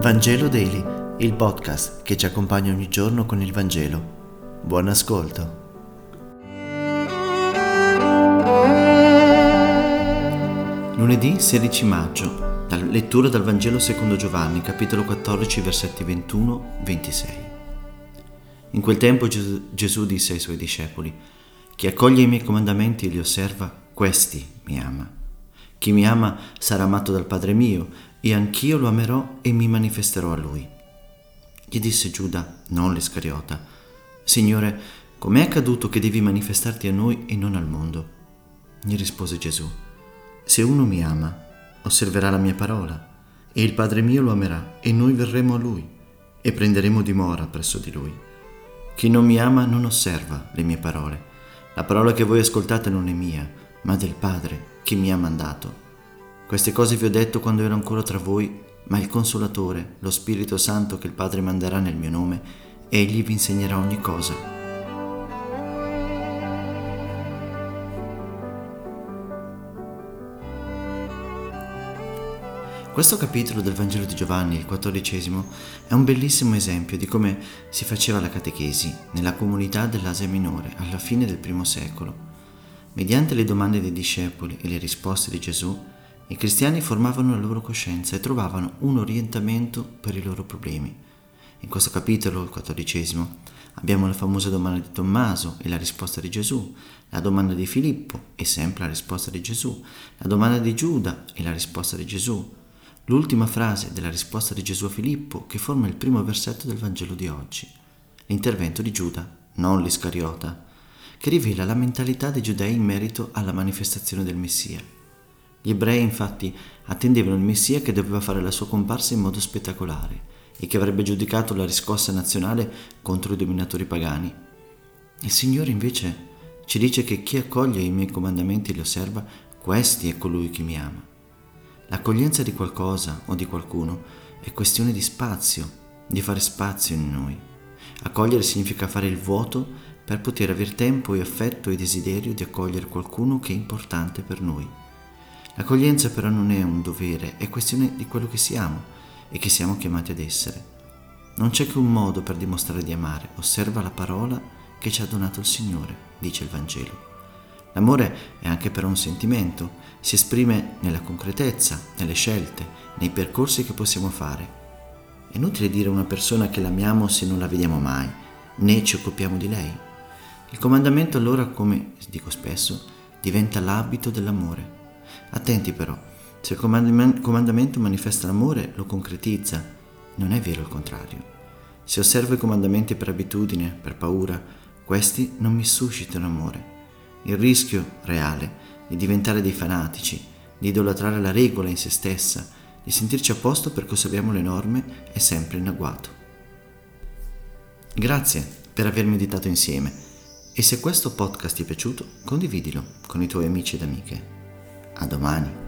Vangelo Daily, il podcast che ci accompagna ogni giorno con il Vangelo. Buon ascolto. Lunedì 16 maggio, lettura dal Vangelo secondo Giovanni, capitolo 14, versetti 21-26. In quel tempo Gesù, Gesù disse ai suoi discepoli, Chi accoglie i miei comandamenti e li osserva, questi mi ama. Chi mi ama sarà amato dal Padre mio, e anch'io lo amerò e mi manifesterò a lui. Gli disse Giuda, non l'Iscariota, Signore, com'è accaduto che devi manifestarti a noi e non al mondo? Gli rispose Gesù, Se uno mi ama, osserverà la mia parola, e il Padre mio lo amerà, e noi verremo a lui, e prenderemo dimora presso di lui. Chi non mi ama non osserva le mie parole. La parola che voi ascoltate non è mia, ma del Padre che mi ha mandato. Queste cose vi ho detto quando ero ancora tra voi, ma il Consolatore, lo Spirito Santo che il Padre manderà nel mio nome, egli vi insegnerà ogni cosa. Questo capitolo del Vangelo di Giovanni, il quattordicesimo, è un bellissimo esempio di come si faceva la catechesi nella comunità dell'Asia Minore alla fine del primo secolo. Mediante le domande dei discepoli e le risposte di Gesù, i cristiani formavano la loro coscienza e trovavano un orientamento per i loro problemi. In questo capitolo, il quattordicesimo, abbiamo la famosa domanda di Tommaso e la risposta di Gesù, la domanda di Filippo e sempre la risposta di Gesù, la domanda di Giuda e la risposta di Gesù, l'ultima frase della risposta di Gesù a Filippo che forma il primo versetto del Vangelo di oggi, l'intervento di Giuda, non l'Iscariota, che rivela la mentalità dei giudei in merito alla manifestazione del Messia. Gli ebrei infatti attendevano il Messia che doveva fare la sua comparsa in modo spettacolare e che avrebbe giudicato la riscossa nazionale contro i dominatori pagani. Il Signore invece ci dice che chi accoglie i miei comandamenti e li osserva, questi è colui che mi ama. L'accoglienza di qualcosa o di qualcuno è questione di spazio, di fare spazio in noi. Accogliere significa fare il vuoto per poter avere tempo e affetto e desiderio di accogliere qualcuno che è importante per noi. L'accoglienza però non è un dovere, è questione di quello che siamo e che siamo chiamati ad essere. Non c'è che un modo per dimostrare di amare, osserva la parola che ci ha donato il Signore, dice il Vangelo. L'amore è anche però un sentimento, si esprime nella concretezza, nelle scelte, nei percorsi che possiamo fare. È inutile dire a una persona che l'amiamo se non la vediamo mai, né ci occupiamo di lei. Il comandamento allora, come dico spesso, diventa l'abito dell'amore. Attenti però, se il comandamento manifesta l'amore, lo concretizza, non è vero il contrario. Se osservo i comandamenti per abitudine, per paura, questi non mi suscitano amore. Il rischio reale di diventare dei fanatici, di idolatrare la regola in se stessa, di sentirci a posto perché osserviamo le norme è sempre in agguato. Grazie per aver meditato insieme e se questo podcast ti è piaciuto condividilo con i tuoi amici ed amiche. A domani.